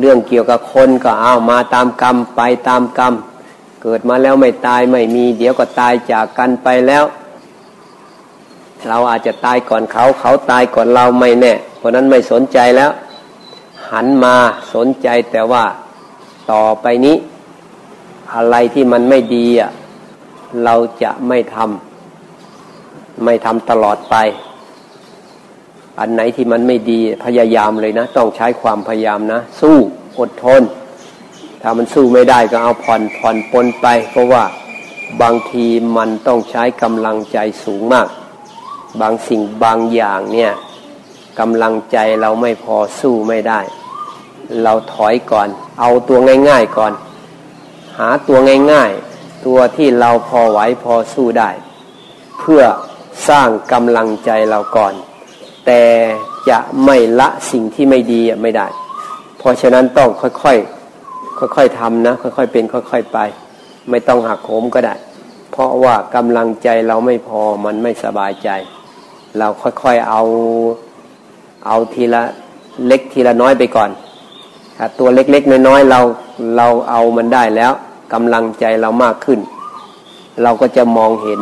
เรื่องเกี่ยวกับคนก็เอามาตามกรรมไปตามกรรม เกิดมาแล้วไม่ตายไม่มี เดี๋ยวก็ตายจากกันไปแล้ว เราอาจจะตายก่อนเขาเขาตายก่อนเราไม่แน่เพราะนั้นไม่สนใจแล้ว หันมาสนใจแต่ว่าต่อไปนี้ อะไรที่มันไม่ดีอะเราจะไม่ทำไม่ทำตลอดไป อันไหนที่มันไม่ดีพยายามเลยนะ ต้องใช้ความพยายามนะ สู้อดทน ถ้ามันสู้ไม่ได้ก็เอาผ่อนผ่อนปนไป เพราะว่าบางทีมันต้องใช้กำลังใจสูงมาก บางสิ่งบางอย่างเนี่ยกำลังใจเราไม่พอสู้ไม่ได้ เราถอยก่อน เอาตัวง่าย ๆก่อน หาตัวง่ายๆ ตัวที่เราพอไหวพอสู้ได้ เพื่อสร้างกำลังใจเราก่อน แต่จะไม่ละสิ่งที่ไม่ดีไม่ได้ เพราะฉะนั้นต้องค่อยๆค่อยๆทำนะ ค่อยๆเป็น ค่อย ๆไป ไม่ต้องหักโหมก็ได้ เพราะว่ากำลังใจเราไม่พอมันไม่สบายใจ เราค่อยๆเอาเอาทีละเล็กทีละน้อยไปก่อนตัวเล็กๆน้อยๆเราเราเอามันได้แล้วกำลังใจเรามากขึ้น เราก็จะมองเห็น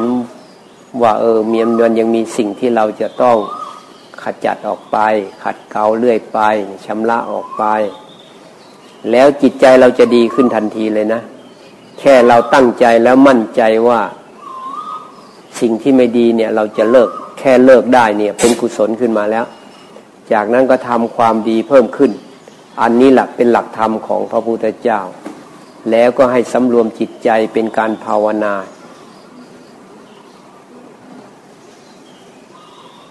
ว่าเออเมียมเดือนยังมีสิ่งที่เราจะต้อง ขจัดออกไป ขัดเกลาเรื่อยไปชำระออกไป แล้วจิตใจเราจะดีขึ้นทันทีเลยนะ แค่เราตั้งใจแล้วมั่นใจว่า สิ่งที่ไม่ดีเนี่ยเราจะเลิกแค่เลิกได้เนี่ยเป็นกุศลขึ้นมาแล้ว จากนั้นก็ทำความดีเพิ่มขึ้น อันนี้แหละเป็นหลักธรรมของพระพุทธเจ้า แล้วก็ให้สำรวมจิตใจเป็นการภาวนา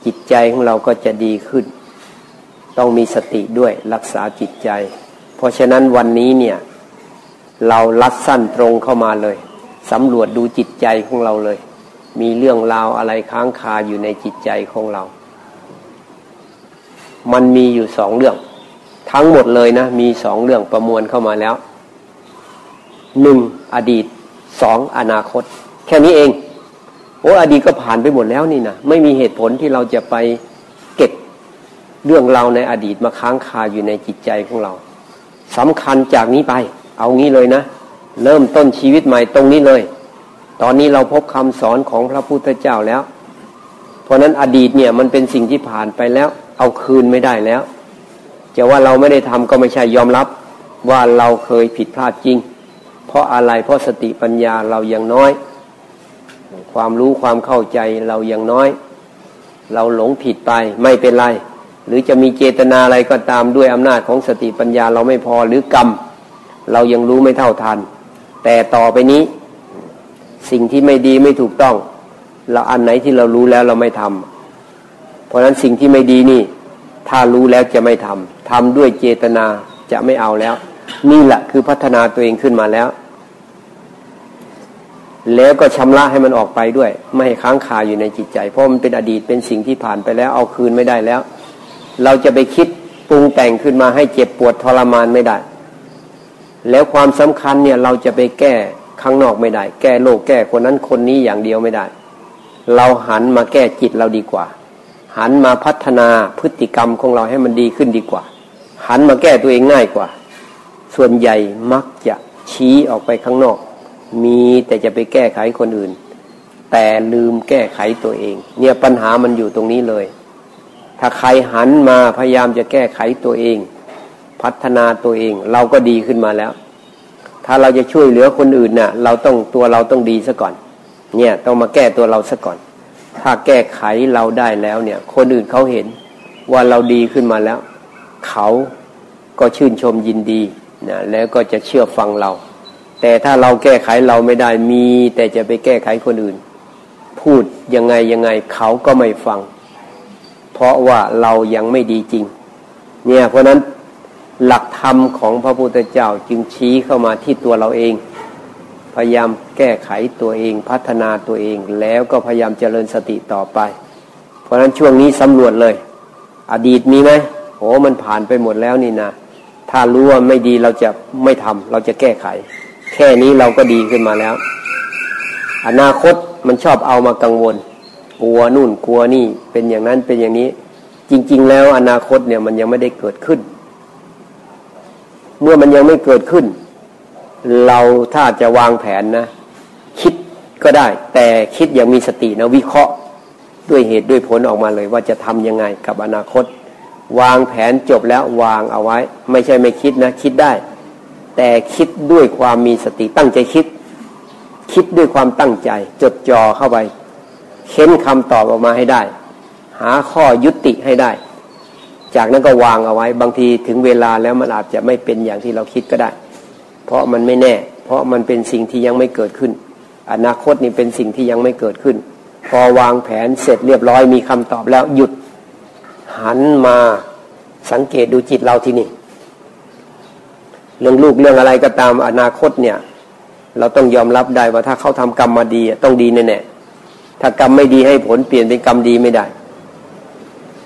จิต ใจของเราก็จะดีขึ้น ต้องมีสติด้วยรักษาจิตใจ เพราะฉะนั้นวันนี้เนี่ย เราลัดสั้นตรงเข้ามาเลยสำรวจดูจิตใจของเราเลย มีเรื่องราวอะไรค้างคาอยู่ในจิตใจของเรา มันมีอยู่สองเรื่อง ทั้งหมดเลยนะ มีสองเรื่องประมวลเข้ามาแล้วหนึ่งอดีตสองอนาคต แค่นี้เอง โอ้อดีตก็ผ่านไปหมดแล้วนี่นะไม่มีเหตุผลที่เราจะไปเก็บเรื่องราวในอดีตมาค้างคาอยู่ในจิตใจของเราสำคัญจากนี้ไป เอางี้เลยนะ เริ่มต้นชีวิตใหม่ตรงนี้เลย ตอนนี้เราพบคำสอนของพระพุทธเจ้าแล้ว เพราะนั้นอดีตเนี่ยมันเป็นสิ่งที่ผ่านไปแล้ว เอาคืนไม่ได้แล้วจะว่าเราไม่ได้ทำก็ไม่ใช่ยอมรับว่าเราเคยผิดพลาดจริง เพราะอะไรเพราะสติปัญญาเรายังน้อย ความรู้ความเข้าใจเรายังน้อย เราหลงผิดไปไม่เป็นไร หรือจะมีเจตนาอะไรก็ตามด้วยอำนาจของสติปัญญาเราไม่พอหรือกรรม เรายังรู้ไม่เท่าทัน แต่ต่อไปนี้ สิ่งที่ไม่ดีไม่ถูกต้อง เราอันไหนที่เรารู้แล้วเราไม่ทำเพราะฉะนั้นสิ่งที่ไม่ดีนี่ ถ้ารู้แล้วจะไม่ทำทำด้วยเจตนาจะไม่เอาแล้ว นี่แหละคือพัฒนาตัวเองขึ้นมาแล้ว แล้วก็ชำระให้มันออกไปด้วย ไม่ให้ค้างคาอยู่ในจิตใจ เพราะมันเป็นอดีตเป็นสิ่งที่ผ่านไปแล้วเอาคืนไม่ได้แล้ว เราจะไปคิดปรุงแต่งขึ้นมาให้เจ็บปวดทรมานไม่ได้ แล้วความสำคัญเนี่ยเราจะไปแก้ข้างนอกไม่ได้ แก้โลกแก้คนนั้นคนนี้อย่างเดียวไม่ได้ เราหันมาแก้จิตเราดีกว่า หันมาพัฒนาพฤติกรรมของเราให้มันดีขึ้นดีกว่า หันมาแก้ตัวเองง่ายกว่า ส่วนใหญ่มักจะชี้ออกไปข้างนอก มีแต่จะไปแก้ไขคนอื่น แต่ลืมแก้ไขตัวเอง เนี่ยปัญหามันอยู่ตรงนี้เลย ถ้าใครหันมาพยายามจะแก้ไขตัวเอง พัฒนาตัวเอง เราก็ดีขึ้นมาแล้ว ถ้าเราจะช่วยเหลือคนอื่นนะ่ะ เราต้องตัวเราต้องดีซะก่อน เนี่ยต้องมาแก้ตัวเราซะก่อน ถ้าแก้ไขเราได้แล้วเนี่ย คนอื่นเขาเห็นว่าเราดีขึ้นมาแล้ว เขาก็ชื่นชมยินดีนะแล้วก็จะเชื่อฟังเรา แต่ถ้าเราแก้ไขเราไม่ได้มี แต่จะไปแก้ไขคนอื่น พูดยังไงยังไงเขาก็ไม่ฟัง เพราะว่าเรายังไม่ดีจริง เนี่ยเพราะนั้นหลักธรรมของพระพุทธเจ้าจึงชี้เข้ามาที่ตัวเราเอง พยายามแก้ไขตัวเองพัฒนาตัวเอง แล้วก็พยายามเจริญสติต่อไป เพราะนั้นช่วงนี้สำรวจเลย อดีตมีไหมโอ้มันผ่านไปหมดแล้วนี่นะถ้ารู้ว่าไม่ดีเราจะไม่ทำเราจะแก้ไข แค่นี้เราก็ดีขึ้นมาแล้ว อนาคตมันชอบเอามากังวล กลัวนู่นกลัวนี่เป็นอย่างนั้นเป็นอย่างนี้ จริง ๆ แล้วอนาคตเนี่ยมันยังไม่ได้เกิดขึ้น เมื่อมันยังไม่เกิดขึ้น เราถ้าจะวางแผนนะ คิดก็ได้ แต่คิดอย่างมีสตินะวิเคราะห์ด้วยเหตุด้วยผลออกมาเลยว่าจะทำยังไงกับอนาคต วางแผนจบแล้ววางเอาไว้ ไม่ใช่ไม่คิดนะ คิดได้ แต่คิดด้วยความมีสติตั้งใจคิด คิดด้วยความตั้งใจ จดจ่อเข้าไปเค้นคำตอบออกมาให้ได้ หาข้อยุติให้ได้ จากนั้นก็วางเอาไว้ บางทีถึงเวลาแล้วมันอาจจะไม่เป็นอย่างที่เราคิดก็ได้ เพราะมันไม่แน่ เพราะมันเป็นสิ่งที่ยังไม่เกิดขึ้น อนาคตนี่เป็นสิ่งที่ยังไม่เกิดขึ้น พอวางแผนเสร็จเรียบร้อยมีคำตอบแล้วหยุด หันมาสังเกตดูจิตเราที่นี่ เรื่องลูกเรื่องอะไรก็ตามอนาคตเนี่ย เราต้องยอมรับได้ว่าถ้าเขาทำกรรมมาดีต้องดีแน่ๆถ้ากรรมไม่ดีให้ผลเปลี่ยนเป็นกรรมดีไม่ได้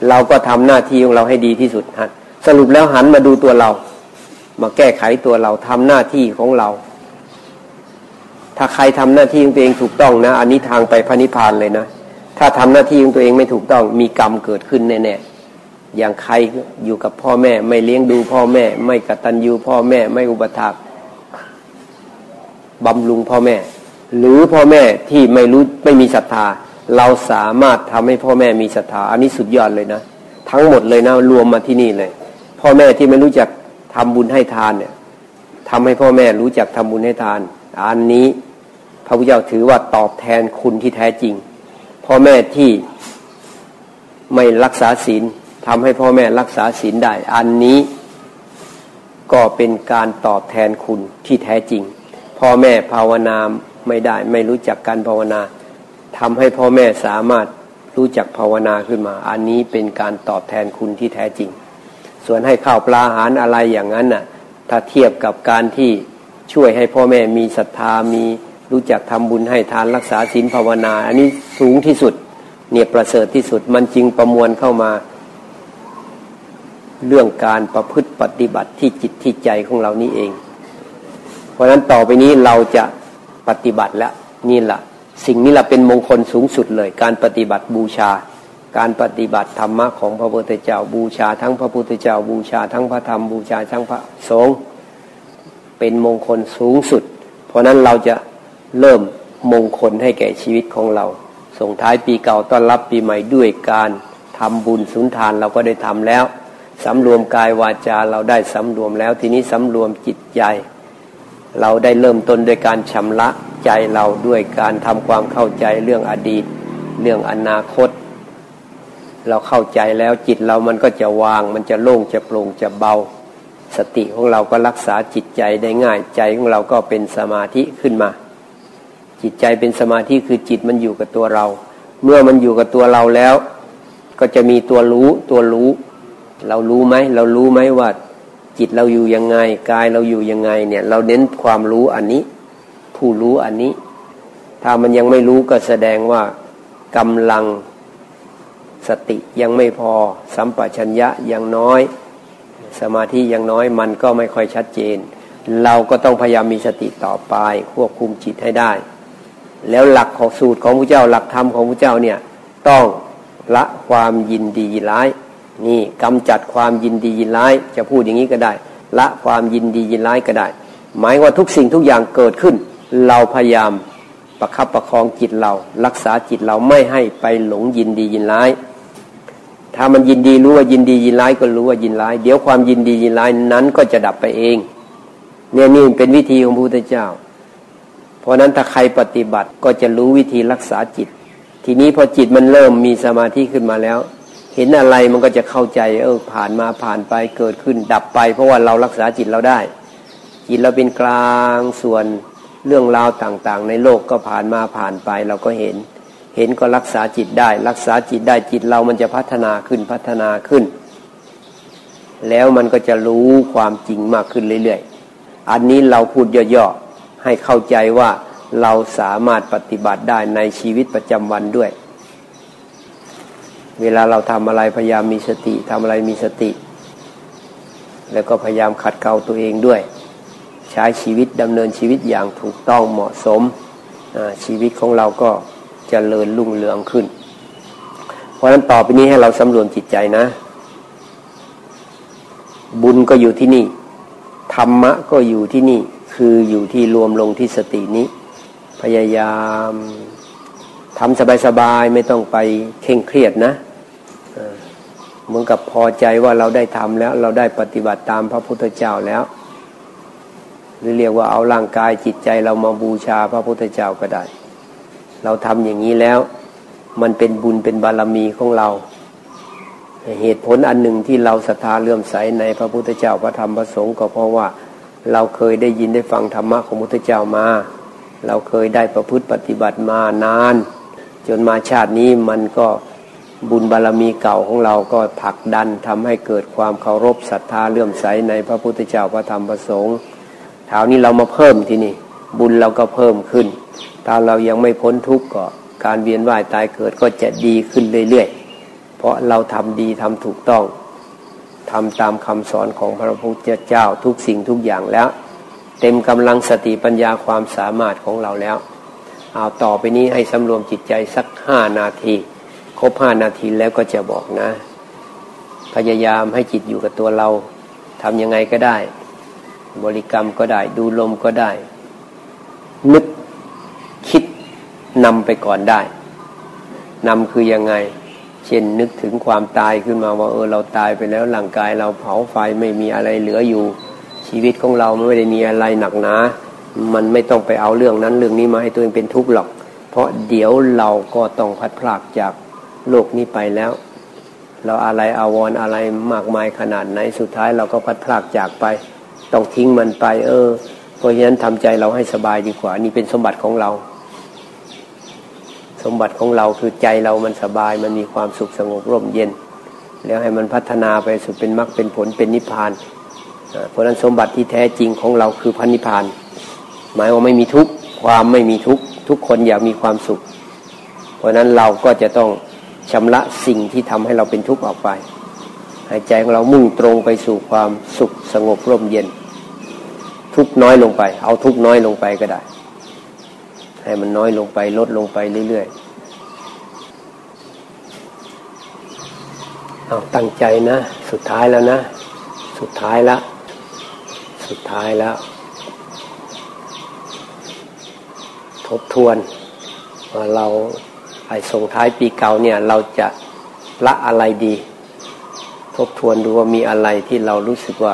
เราก็ทำหน้าที่ของเราให้ดีที่สุดฮะสรุปแล้วหันมาดูตัวเรา มาแก้ไขตัวเราทำหน้าที่ของเรา ถ้าใครทำหน้าที่ของตัวเองถูกต้องนะ อันนี้ทางไปพระนิพพานเลยนะถ้าทำหน้าที่ของตัวเองไม่ถูกต้อง มีกรรมเกิดขึ้นแน่ๆ อย่างใครอยู่กับพ่อแม่ ไม่เลี้ยงดูพ่อแม่ ไม่กตัญญูพ่อแม่ ไม่อุปถัมภ์บำรุงพ่อแม่ หรือพ่อแม่ที่ไม่รู้ไม่มีศรัทธา เราสามารถทำให้พ่อแม่มีศรัทธาอันนี้สุดยอดเลยนะ ทั้งหมดเลยนะรวมมาที่นี่เลย พ่อแม่ที่ไม่รู้จักทำบุญให้ทานเนี่ยทำให้พ่อแม่รู้จักทำบุญให้ทาน อันนี้พระพุทธเจ้าถือว่าตอบแทนคุณที่แท้จริง พ่อแม่ที่ไม่รักษาศีล ทำให้พ่อแม่รักษาศีลได้ อันนี้ก็เป็นการตอบแทนคุณที่แท้จริง พ่อแม่ภาวนาไม่ได้ ไม่รู้จักการภาวนาทำให้พ่อแม่สามารถรู้จักภาวนาขึ้นมา อันนี้เป็นการตอบแทนคุณที่แท้จริง ส่วนให้ข้าวปลาอาหารอะไรอย่างนั้นน่ะ ถ้าเทียบกับการที่ช่วยให้พ่อแม่มีศรัทธามีรู้จักทำบุญให้ทานรักษาศีลภาวนา อันนี้สูงที่สุด เนี่ยประเสริฐที่สุดมันจริงประมวลเข้ามา เรื่องการประพฤติปฏิบัติที่จิตที่ใจของเรานี่เอง เพราะนั้นต่อไปนี้เราจะปฏิบัติแล้วนี่แหละสิ่งนี้แหละเป็นมงคลสูงสุดเลย การปฏิบัติบูชา การปฏิบัติธรรมะของพระพุทธเจ้าบูชา ทั้งพระพุทธเจ้าบูชา ทั้งพระธรรมบูชาทั้งพระสงฆ์เป็นมงคลสูงสุด เพราะนั้นเราจะเริ่มมงคลให้แก่ชีวิตของเรา ส่งท้ายปีเก่าต้อนรับปีใหม่ด้วยการทำบุญสุนทานเราก็ได้ทำแล้ว สำรวมกายวาจาเราได้สำรวมแล้ว ทีนี้สำรวมจิตใจ เราได้เริ่มต้นด้วยการชำระใจเราด้วยการทำความเข้าใจเรื่องอดีต เรื่องอนาคต เราเข้าใจแล้วจิตเรามันก็จะวาง มันจะโล่งจะโปร่งจะเบา สติของเราก็รักษาจิตใจได้ง่าย ใจของเราก็เป็นสมาธิขึ้นมา จิตใจเป็นสมาธิคือจิตมันอยู่กับตัวเรา เมื่อมันอยู่กับตัวเราแล้ว ก็จะมีตัวรู้ตัวรู้ เรารู้ไหมเรารู้ไหมว่า จิตเราอยู่ยังไงกายเราอยู่ยังไงเนี่ย เราเน้นความรู้อันนี้ ผู้รู้อันนี้ ถ้ามันยังไม่รู้ก็แสดงว่ากำลังสติยังไม่พอ สัมปชัญญะยังน้อย สมาธิยังน้อยมันก็ไม่ค่อยชัดเจน เราก็ต้องพยายามมีสติต่อไป ควบคุมจิตให้ได้ แล้วหลักของสูตรของพระเจ้าหลักธรรมของพระเจ้าเนี่ยต้องละความยินดีร้าย นี่กำจัดความยินดียินร้าย จะพูดอย่างนี้ก็ได้ ละความยินดียินร้ายก็ได้ หมายว่าทุกสิ่งทุกอย่างเกิดขึ้น เราพยายามประคับประคองจิตเรา รักษาจิตเราไม่ให้ไปหลงยินดียินร้าย ถ้ามันยินดีรู้ว่ายินดียินร้ายก็รู้ว่ายินร้าย เดี๋ยวความยินดียินร้ายนั้นก็จะดับไปเองเนี่ยนี่เป็นวิธีของพระพุทธเจ้า เพราะนั้นถ้าใครปฏิบัติก็จะรู้วิธีรักษาจิต ทีนี้พอจิตมันเริ่มมีสมาธิขึ้นมาแล้ว เห็นอะไรมันก็จะเข้าใจ เออผ่านมาผ่านไปเกิดขึ้นดับไป เพราะว่าเรารักษาจิตเราได้ จิตเราเป็นกลางส่วนเรื่องราวต่างๆ ในโลกก็ผ่านมาผ่านไปเราก็เห็น เห็นก็รักษาจิตได้ รักษาจิตได้จิตเรามันจะพัฒนาขึ้นพัฒนาขึ้น แล้วมันก็จะรู้ความจริงมากขึ้นเรื่อยๆ อันนี้เราพูดย่อๆให้เข้าใจว่าเราสามารถปฏิบัติได้ในชีวิตประจำวันด้วย เวลาเราทำอะไรพยายามมีสติทำอะไรมีสติ แล้วก็พยายามขัดเกลาตัวเองด้วย ใช้ชีวิตดำเนินชีวิตอย่างถูกต้องเหมาะสมชีวิตของเราก็จเจริญรุ่งเรืองขึ้น เพราะฉะนั้นต่อไปนี้ให้เราสำรวมจิตใจนะ บุญก็อยู่ที่นี่ ธรรมะก็อยู่ที่นี่คืออยู่ที่รวมลงที่สตินี้ พยายามทำสบายๆ ไม่ต้องไปเคร่งเครียดนะ เหมือนกับพอใจว่าเราได้ทำแล้ว เราได้ปฏิบัติตามพระพุทธเจ้าแล้วหรือเรียกว่าเอาร่างกายจิตใจเรามาบูชาพระพุทธเจ้าก็ได้ เราทำอย่างนี้แล้ว มันเป็นบุญเป็นบารมีของเรา เหตุผลอันหนึ่งที่เราศรัทธาเลื่อมใสในพระพุทธเจ้าพระธรรมพระสงฆ์ก็เพราะว่าเราเคยได้ยินได้ฟังธรรมะของพระพุทธเจ้ามา เราเคยได้ประพฤติปฏิบัติมานาน จนมาชาตินี้มันก็ บุญบารรมีเก่าของเราก็ผลักดันทำให้เกิดความเคารพศรัทธาเลื่อมใสในพระพุทธเจ้าพระธรรมพระสงฆ์ถาวนี้เรามาเพิ่มที่นี่ บุญเราก็เพิ่มขึ้นถ้าเรายังไม่พ้นทุกข์ก็การเวียนว่ายตายเกิดก็จะดีขึ้นเรื่อยๆ เพราะเราทำดีทำถูกต้องทำตามคำสอนของพระพุทธเจ้าทุกสิ่งทุกอย่างแล้ว เต็มกำลังสติปัญญาความสามารถของเราแล้ว เอาต่อไปนี้ให้สำรวมจิตใจสักห้านาที ครบห้านาทีแล้วก็จะบอกนะ พยายามให้จิตอยู่กับตัวเราทำยังไงก็ได้ บริกรรมก็ได้ ดูลมก็ได้ นึกคิดนำไปก่อนได้นำคือยังไง เช่นนึกถึงความตายขึ้นมาว่าเออเราตายไปแล้วร่างกายเราเผาไฟไม่มีอะไรเหลืออยู่ ชีวิตของเราไม่ได้มีอะไรหนักหนา มันไม่ต้องไปเอาเรื่องนั้นเรื่องนี้มาให้ตัวเองเป็นทุกข์หรอก เพราะเดี๋ยวเราก็ต้องพัดพลากจาก โลกนี้ไปแล้ว เราอะไรอาวรอะไรมากมายขนาดไหนสุดท้ายเราก็พัดพลากจากไป ต้องทิ้งมันไป เออ เพราะฉะนั้นทำใจเราให้สบายดีกว่า นี่เป็นสมบัติของเรา สมบัติของเราคือใจเรามันสบายมันมีความสุขสงบร่มเย็น แล้วให้มันพัฒนาไปสู่เป็นมรรคเป็นผลเป็นนิพพานเพราะนั้นสมบัติที่แท้จริงของเราคือพันนิพพาน หมายว่าไม่มีทุกข์ความไม่มีทุกข์ทุกคนอยากมีความสุข เพราะนั้นเราก็จะต้อง ชำระสิ่งที่ทำให้เราเป็นทุกข์ออกไป หายใจของเรามุ่งตรงไปสู่ความสุขสงบร่มเย็น ทุกน้อยลงไป เอาทุกน้อยลงไปก็ได้ ให้มันน้อยลงไปลดลงไปเรื่อยๆเอาตั้งใจนะ สุดท้ายแล้วนะ สุดท้ายแล้วสุดท้ายแล้ว ทบทวนว่าเรา ไอ้ส่งท้ายปีเก่าเนี่ยเราจะละอะไรดี ทบทวนดูว่ามีอะไรที่เรารู้สึกว่า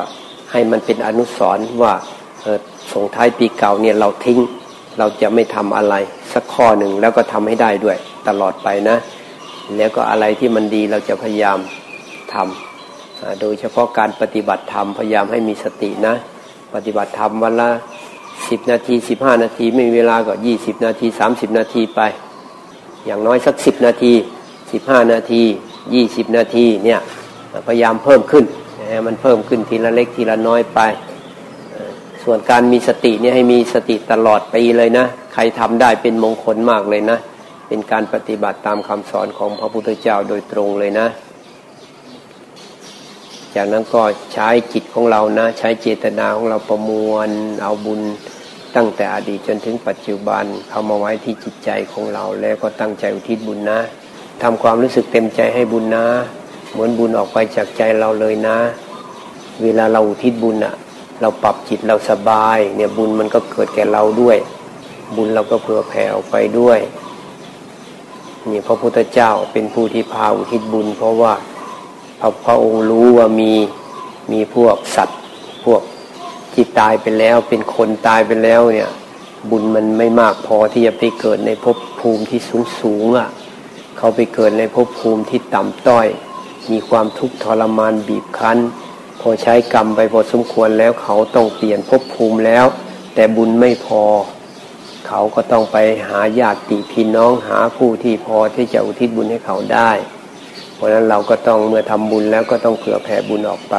ให้มันเป็นอนุสรณ์ว่าส่งท้ายปีเก่าเนี่ยเราทิ้งเราจะไม่ทำอะไร สักข้อหนึ่งแล้วก็ทำให้ได้ด้วย ตลอดไปนะ แล้วก็อะไรที่มันดีเราจะพยายามทำโดยเฉพาะการปฏิบัติธรรมพยายามให้มีสตินะ ปฏิบัติธรรมวันละสิบนาทีสิบห้านาที ไม่มีเวลาก็ยี่สิบนาทีสามสิบนาทีไป อย่างน้อยสักสิบนาทีสิบห้านาทียี่สิบนาทีเนี่ยพยายามเพิ่มขึ้นมันเพิ่มขึ้นทีละเล็กทีละน้อยไป ส่วนการมีสติเนี่ยให้มีสติตลอดปีเลยนะ ใครทำได้เป็นมงคลมากเลยนะ เป็นการปฏิบัติตามคำสอนของพระพุทธเจ้าโดยตรงเลยนะ จากนั้นก็ใช้จิตของเรานะ ใช้เจตนาของเราประมวลเอาบุญ ตั้งแต่อดีตจนถึงปัจจุบันเขามาไว้ที่จิตใจของเราแล้วก็ตั้งใจอุทิศบุญนะทำความรู้สึกเต็มใจให้บุญนะ เหมือนบุญออกไปจากใจเราเลยนะ เวลาเราอุทิศบุญอะเราปรับจิตเราสบาย เนี่ยบุญมันก็เกิดแก่เราด้วย บุญเราก็เผื่อแผ่ออกไปด้วยนี่พระพุทธเจ้าเป็นผู้ที่พาอุทิศบุญ เพราะว่าพระพระองค์รู้ว่ามีมีพวกสัตว์พวก ที่ตายไปแล้ว เป็นคนตายไปแล้วเนี่ย บุญมันไม่มากพอที่จะไปเกิดในภพภูมิที่สูงสูงอะ เขาไปเกิดในภพภูมิที่ต่ำต้อย มีความทุกข์ทรมานบีบคั้น พอใช้กรรมไปพอสมควรแล้วเขาต้องเปลี่ยนภพภูมิแล้ว แต่บุญไม่พอ เขาก็ต้องไปหาญาติพี่น้องหาผู้ที่พอที่จะอุทิศบุญให้เขาได้ เพราะฉะนั้นเราก็ต้องเมื่อทำบุญแล้วก็ต้องเผื่อแผ่บุญออกไป